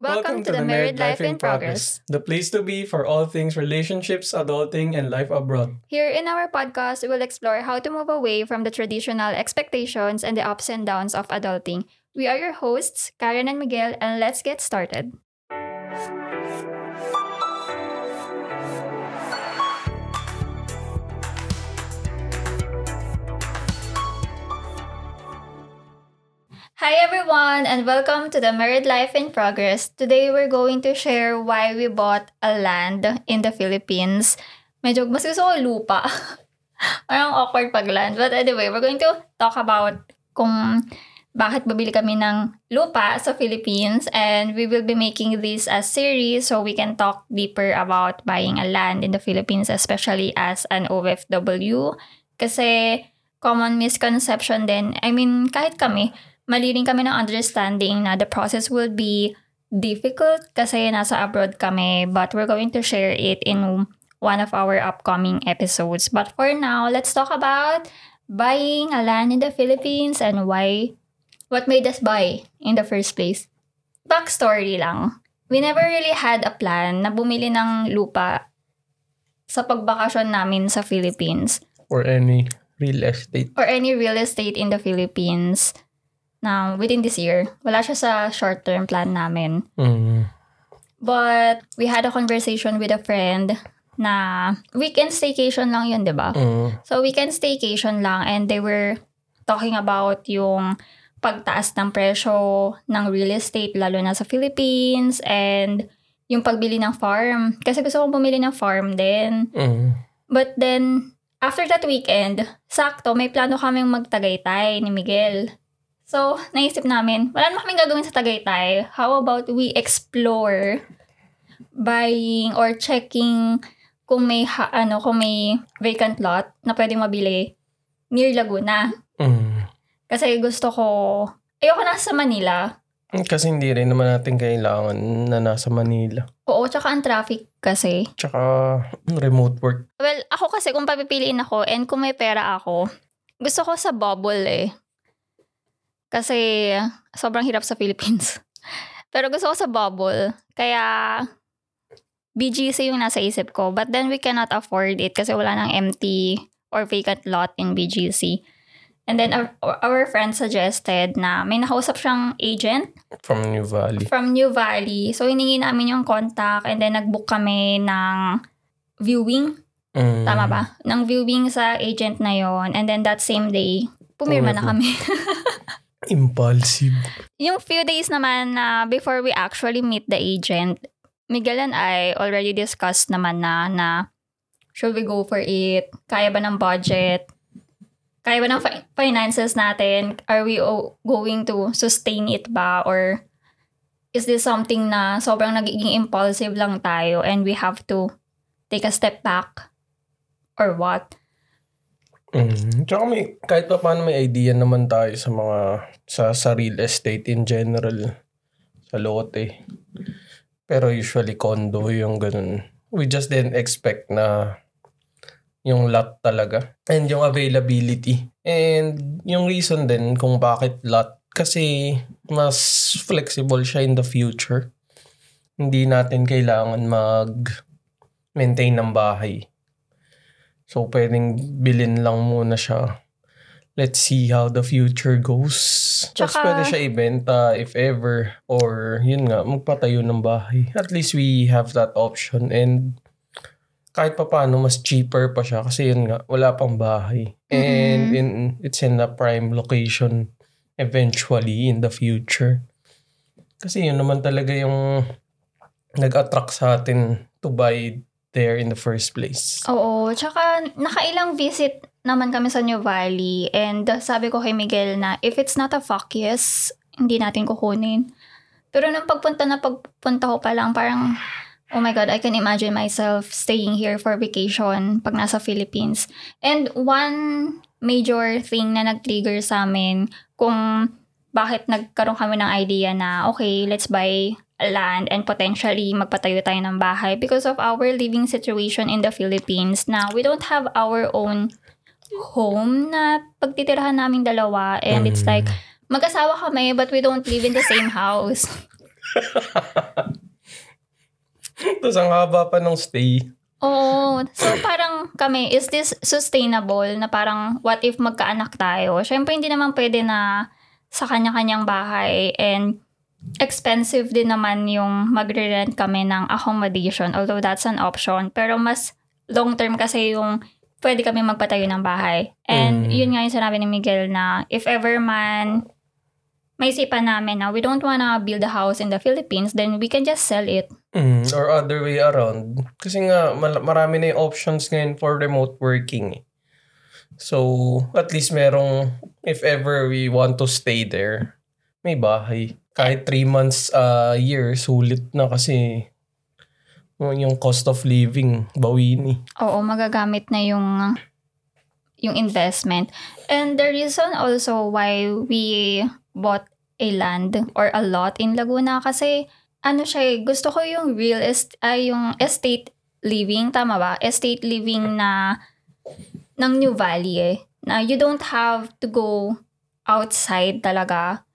Welcome, to, the Married Life in Progress. the place to be for all things relationships, adulting, and life abroad. Here in our podcast, we will explore how to move away from the traditional expectations and the ups and downs of adulting. We are your hosts, Karen and Miguel, and let's get started. Hi everyone and welcome to the Married Life in Progress. Today we're going to share why we bought a land in the Philippines. Medyo mas gusto ko lupa. Parang awkward pag land. But anyway, we're going to talk about kung bakit babili kami ng lupa sa Philippines and we will be making this a series so we can talk deeper about buying a land in the Philippines especially as an OFW. Kasi common misconception din. I mean, kahit kami, mali rin kami ng understanding na the process will be difficult kasi nasa abroad kami but we're going to share it in one of our upcoming episodes. But for now, let's talk about buying a land in the Philippines and why, what made us buy in the first place. Backstory lang. We never really had a plan na bumili ng lupa sa pagbakasyon namin sa Philippines Or any real estate. or any real estate in the Philippines na within this year. Wala siya sa short-term plan namin. Mm. But we had a conversation with a friend na weekend staycation lang yun, di ba? Mm. So weekend staycation lang and they were talking about yung pagtaas ng presyo ng real estate lalo na sa Philippines and yung pagbili ng farm. Kasi gusto kong bumili ng farm din. Mm. But then, after that weekend, sakto, may plano kaming magtagaytay ni Miguel. So, naisip namin, wala naman kaming gagawin sa Tagaytay. How about we explore buying or checking kung may ha- ano kung may vacant lot na pwedeng mabili near Laguna. Mm. Kasi gusto ko ayoko na sa Manila. Kasi hindi rin naman natin kailangan na nasa Manila. Oo, tsaka ang traffic kasi. Tsaka remote work. Well, ako kasi kung papipiliin ako and kung may pera ako, gusto ko sa bubble eh. Kasi sobrang hirap sa Philippines. Pero gusto ko sa bubble. Kaya BGC yung nasa isip ko. But then we cannot afford it kasi wala nang empty or vacant lot in BGC. And then our, our friend suggested na may nakausap siyang agent From New Valley. from New Valley. So, hiningi namin yung contact and then nag-book kami ng viewing Mm. Tama ba? Nang viewing sa agent na yon And then that same day, pumirma na kami. Impulsive. yung few days naman na before we actually meet the agent, Miguel and I already discussed naman na na should we go for it? Kaya ba ng budget? Kaya ba ng fi- finances natin? Are we o- going to sustain it ba? Or is this something na sobrang nagiging impulsive lang tayo and we have to take a step back? Or what? Mm. Tsaka may, kahit pa paano may idea naman tayo sa mga, sa, sa real estate in general. Sa lote. Pero usually condo yung ganun. We just didn't expect na yung lot talaga. And yung availability. And yung reason din kung bakit lot. Kasi mas flexible siya in the future. Hindi natin kailangan mag-maintain ng bahay. So, pwedeng bilhin lang muna siya. Let's see how the future goes. Tapos pwede siya ibenta if ever. Or, yun nga, magpatayo ng bahay. At least we have that option. And kahit pa paano, mas cheaper pa siya. Kasi yun nga, wala pang bahay. And Mhm. in, it's in a prime location eventually in the future. Kasi yun naman talaga yung nag-attract sa atin to buy there in the first place. Oo, tsaka nakailang visit naman kami sa New Valley and sabi ko kay Miguel na if it's not a fuck yes, hindi natin kukunin. Pero nung pagpunta na pagpunta ko pa lang, parang, oh my God, I can imagine myself staying here for vacation pag nasa Philippines. And one major thing na nag-trigger sa amin kung bakit nagkaroon kami ng idea na, okay, let's buy land and potentially magpatayo tayo ng bahay because of our living situation in the Philippines na we don't have our own home na pagtitirahan naming dalawa and it's Mm. like mag-asawa kami but we don't live in the same house. Tapos ang haba pa ng stay. Oo. So parang kami, is this sustainable na parang what if magkaanak tayo? Siyempre hindi naman pwede na sa kanya-kanyang bahay and expensive din naman yung magre-rent kami ng accommodation although that's an option. Pero mas long term kasi yung pwede kami magpatayo ng bahay. And Mm. yun nga yung sinabi ni Miguel na if ever man may isipan namin na we don't wanna build a house in the Philippines, then we can just sell it. Mm, or other way around. Kasi nga, marami na yung options ngayon for remote working. eh. So, at least merong, if ever we want to stay there, may bahay. Kahit three months a year, sulit na kasi yung cost of living, bawini. Oo, magagamit na yung yung investment. And the reason also why we bought a land or a lot in Laguna kasi ano siya eh, gusto ko yung real est ay yung estate living, tama ba? Estate living na ng New Valley eh. Na you don't have to go outside talaga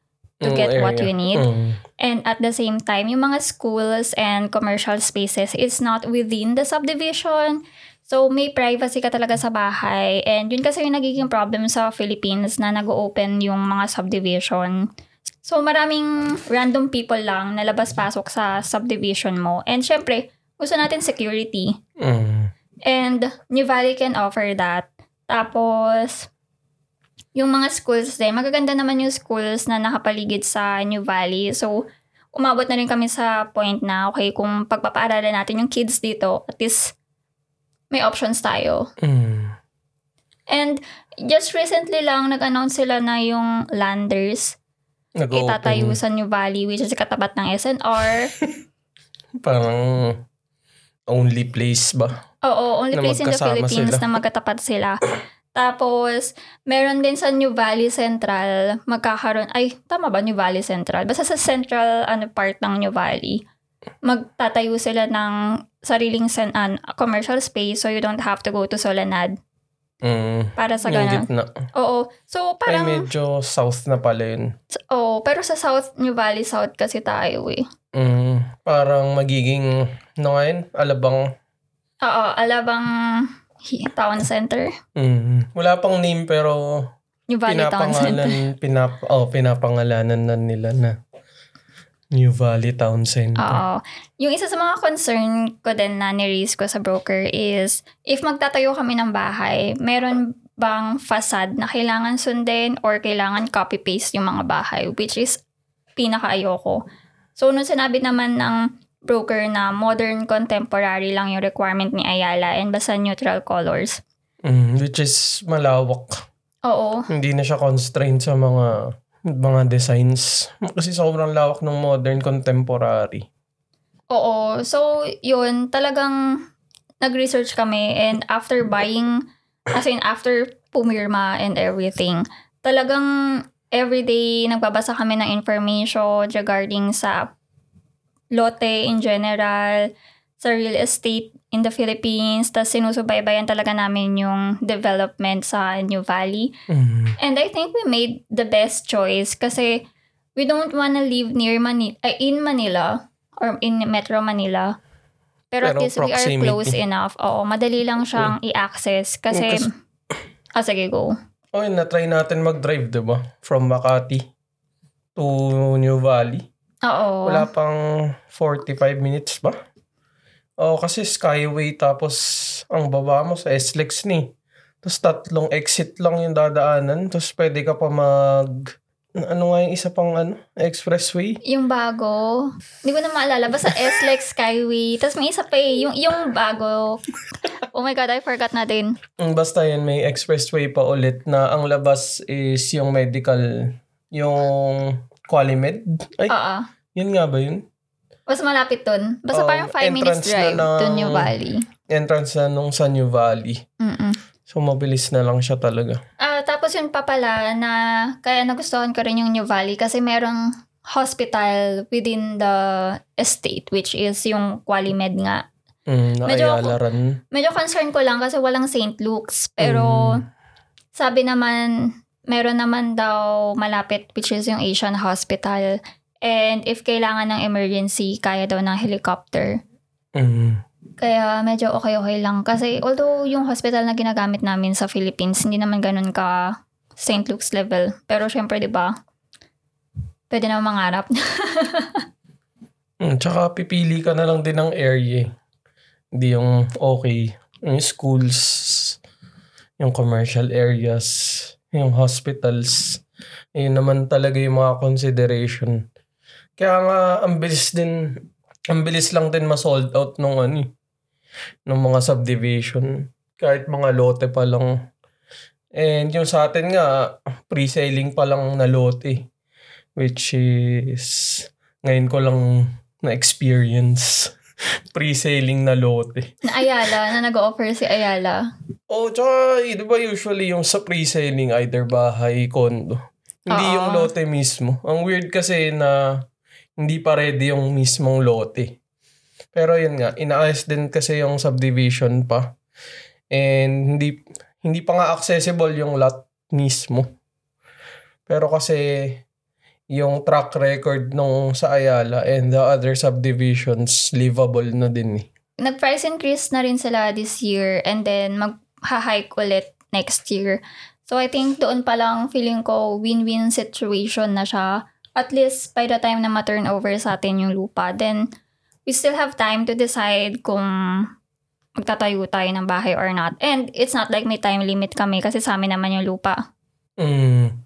to get what area. you need. Mm. And at the same time, yung mga schools and commercial spaces is not within the subdivision. So, may privacy ka talaga sa bahay. And yun kasi yung nagiging problem sa Philippines na nag-open yung mga subdivision. So, maraming random people lang na labas-pasok sa subdivision mo. And syempre, gusto natin security. Mm. And New Valley can offer that. Tapos, yung mga schools din, magaganda naman yung schools na nakapaligid sa New Valley. So, umabot na rin kami sa point na, okay, kung pagpapaaralan natin yung kids dito, at least may options tayo. Mm. And just recently lang, nag-announce sila na yung landers Nag-open. itatayo sa New Valley, which is katapat ng SNR. Parang only place ba? Oo, only place in the Philippines sila. na magkatapat sila. Tapos, meron din sa New Valley Central, magkakaroon, ay, tama ba New Valley Central? Basta sa central ano, part ng New Valley, magtatayo sila ng sariling sen- an, commercial space so you don't have to go to Solanad Mm. para sa ganun. gitna. Oo. So, Ay, parang, medyo south na pala yun. oo, pero sa South, New Valley South kasi tayo eh. Mm, parang magiging, ano nga yun? Alabang, Oo, Alabang Town Center. mm, wala pang name pero New Valley Town Center. pinap, oh, pinapangalanan na nila na New Valley Town Center. Oo. Yung isa sa mga concern ko din na ni-raise ko sa broker is, if magtatayo kami ng bahay, meron bang facade na kailangan sundin or kailangan copy-paste yung mga bahay, which is pinaka-ayoko. So, nung sinabi naman ng broker na modern contemporary lang yung requirement ni Ayala and basta neutral colors. Mm, which is malawak. Oo. Hindi na siya constrained sa mga mga designs. Kasi sobrang lawak ng modern contemporary. Oo. So, yun, talagang nag-research kami and after buying, as in after pumirma and everything, talagang everyday nagbabasa kami ng information regarding sa lote in general, sa real estate in the Philippines, tapos sinusubaybayan talaga namin yung development sa New Valley. Mm. And I think we made the best choice kasi we don't wanna live near Manila, in Manila or in Metro Manila. Pero, at Pero least we are proximity. close enough. Oo, madali lang siyang i-access kasi... Kasi- Ah, sige, go. Oh, na-try natin mag-drive, di ba? From Makati to New Valley. Oo. Wala pang 45 minutes ba? Oh, kasi Skyway tapos ang baba mo sa SLEX ni. Tapos tatlong exit lang yung dadaanan. Tapos pwede ka pa mag... Ano nga yung isa pang ano? Expressway? Yung bago, hindi ko na maalala. Basta S-Lex Skyway. Tapos may isa pa eh. Yung, yung bago. Oh my God, I forgot na din. Mm, Basta yan, may expressway pa ulit na ang labas is yung medical, yung Qualimed. Ay, Oo. yun nga ba yun? Basta malapit dun. Basta Oo, parang 5 minutes entrance na drive to ng- New Valley. Entrance na nung sa New Valley. Mm-mm. So, mabilis na lang siya talaga. Ah, tapos yun pa pala na kaya nagustuhan ko rin yung New Valley kasi merong hospital within the estate which is yung Qualimed nga. Mm, Medyo. Medyo concern ko lang kasi walang St. Luke's pero Mm. sabi naman meron naman daw malapit which is yung Asian Hospital and if kailangan ng emergency kaya daw ng helicopter. Mm. Kaya medyo okay-okay lang. Kasi although yung hospital na ginagamit namin sa Philippines, hindi naman ganun ka St. Luke's level. Pero syempre, di ba, pwede na mangarap. Mm, tsaka pipili ka na lang din ng area. Hindi yung okay. Yung schools, yung commercial areas, yung hospitals. Yun naman talaga yung mga consideration. Kaya nga, ang bilis din, ang bilis lang din ma-sold out nung ano eh, nung mga subdivision. Kahit mga lote pa lang. And yung sa atin nga, pre-selling pa lang na lote. Which is, ngayon ko lang na-experience pre-selling na lote. na Ayala, na nag-offer si Ayala. Oh, tsaka, di ba usually yung sa pre-selling, either bahay, condo. Hindi Oo. yung lote mismo. Ang weird kasi na hindi pa ready yung mismong lote. Pero yun nga, inaayos din kasi yung subdivision pa. And hindi hindi pa nga accessible yung lot mismo. Pero kasi yung track record nung sa Ayala and the other subdivisions livable na din eh. Nag-price increase na rin sila this year and then mag-hike ulit next year. So I think doon pa lang feeling ko win-win situation na siya. At least by the time na ma-turn over sa atin yung lupa, then we still have time to decide kung magtatayo tayo ng bahay or not. And it's not like may time limit kami kasi sa amin naman yung lupa. Mm.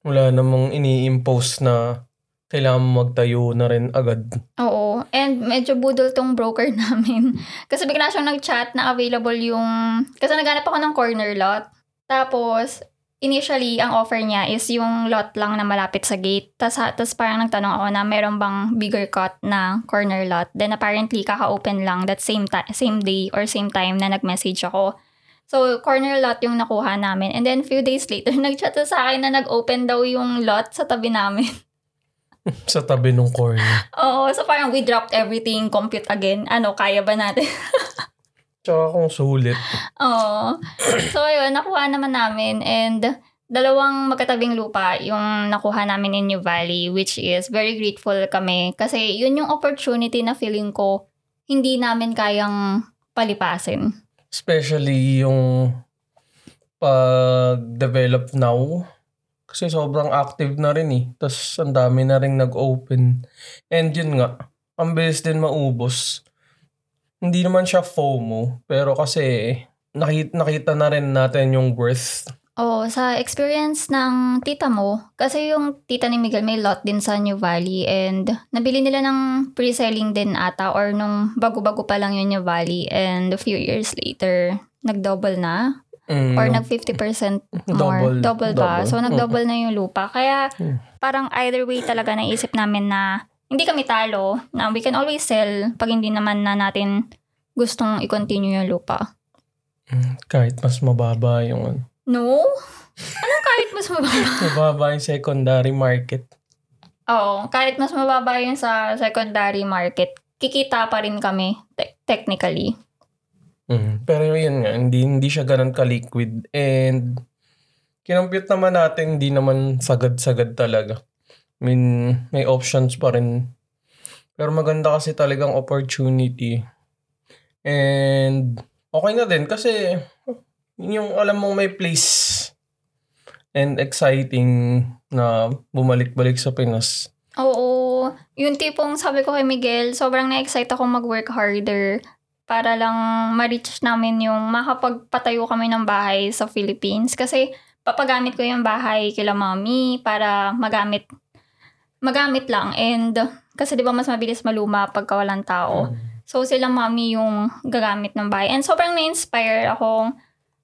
Wala namang ini-impose na kailangan magtayo na rin agad. Oo. And medyo budol tong broker namin. Kasi bigla siyang nag-chat na available yung... Kasi naghanap ako ng corner lot. Tapos, initially, ang offer niya is yung lot lang na malapit sa gate. Tapos, tapos parang nagtanong ako na meron bang bigger cut na corner lot. Then apparently, kaka-open lang that same, ta- same day or same time na nag-message ako. So, corner lot yung nakuha namin. And then, few days later, nag-chat sa akin na nag-open daw yung lot sa tabi namin. Sa tabi ng corner. Oo, so parang we dropped everything, compute again. Ano, kaya ba natin? Tsaka kung sulit. Oo. So, ayun, nakuha naman namin. And dalawang magkatabing lupa yung nakuha namin in New Valley, which is very grateful kami. Kasi yun yung opportunity na feeling ko hindi namin kayang palipasin. Especially yung pag-develop now. Kasi sobrang active na rin eh. Tapos ang dami na rin nag-open. And yun nga, ang bilis din maubos. Hindi naman siya FOMO. Pero kasi nakita, nakita na rin natin yung worth. Oo, sa experience ng tita mo, kasi yung tita ni Miguel may lot din sa New Valley and nabili nila ng pre-selling din ata or nung bago-bago pa lang yung New Valley and a few years later, nag-double na Mm, or nag 50% more. Double. Double ba? Double. So, nag-double na yung lupa. Kaya, Mm. parang either way talaga naisip namin na hindi kami talo, na we can always sell pag hindi naman na natin gustong i-continue yung lupa. Mm, kahit mas mababa yung. No? Anong kahit mas mababa? Mababa yung secondary market. Oo, kahit mas mababa yun sa secondary market, kikita pa rin kami te- technically. Mm. Pero yun nga, hindi, hindi siya ganun ka-liquid. And kinompute naman natin, hindi naman sagad-sagad talaga. I mean, may options pa rin. Pero maganda kasi talagang opportunity. And okay na din kasi yung alam mong may place and exciting na bumalik-balik sa Pinas. Oo, yung tipong sabi ko kay Miguel, sobrang na-excite ako mag-work harder para lang ma-reach namin yung makapagpatayo kami ng bahay sa Philippines. Kasi papagamit ko yung bahay kila mami para magamit magamit lang. And kasi di ba mas mabilis maluma pagka walang tao. So sila mami yung gagamit ng bahay. And sobrang na-inspire akong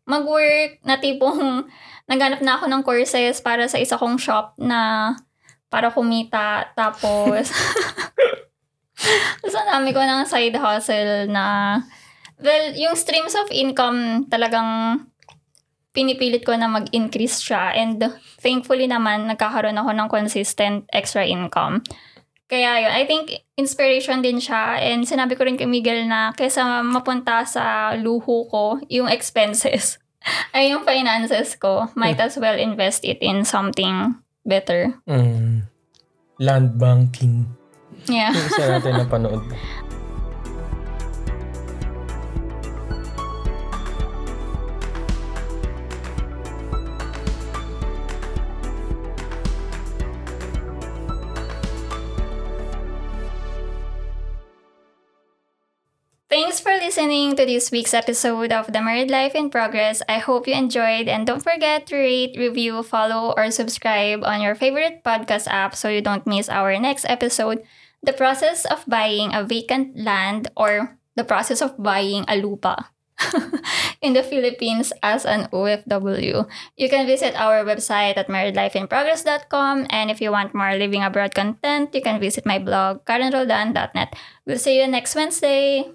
mag-work na tipong naghanap na ako ng courses para sa isa kong shop na para kumita. Tapos, sa dami ko ng side hustle na, well, yung streams of income talagang pinipilit ko na mag-increase siya. And thankfully naman, nagkakaroon ako ng consistent extra income. Kaya yun, I think inspiration din siya. And sinabi ko rin kay Miguel na kaysa mapunta sa luho ko, yung expenses, ay yung finances ko, might as well invest it in something better. Mm. Land banking. Yeah. Isa natin napanood. listening to this week's episode of The Married Life in Progress. I hope you enjoyed and don't forget to rate, review, follow, or subscribe on your favorite podcast app so you don't miss our next episode. The process of buying a vacant land or the process of buying a lupa in the Philippines as an OFW. You can visit our website at marriedlifeinprogress.com and if you want more living abroad content, you can visit my blog karenroldan.net. We'll see you next Wednesday.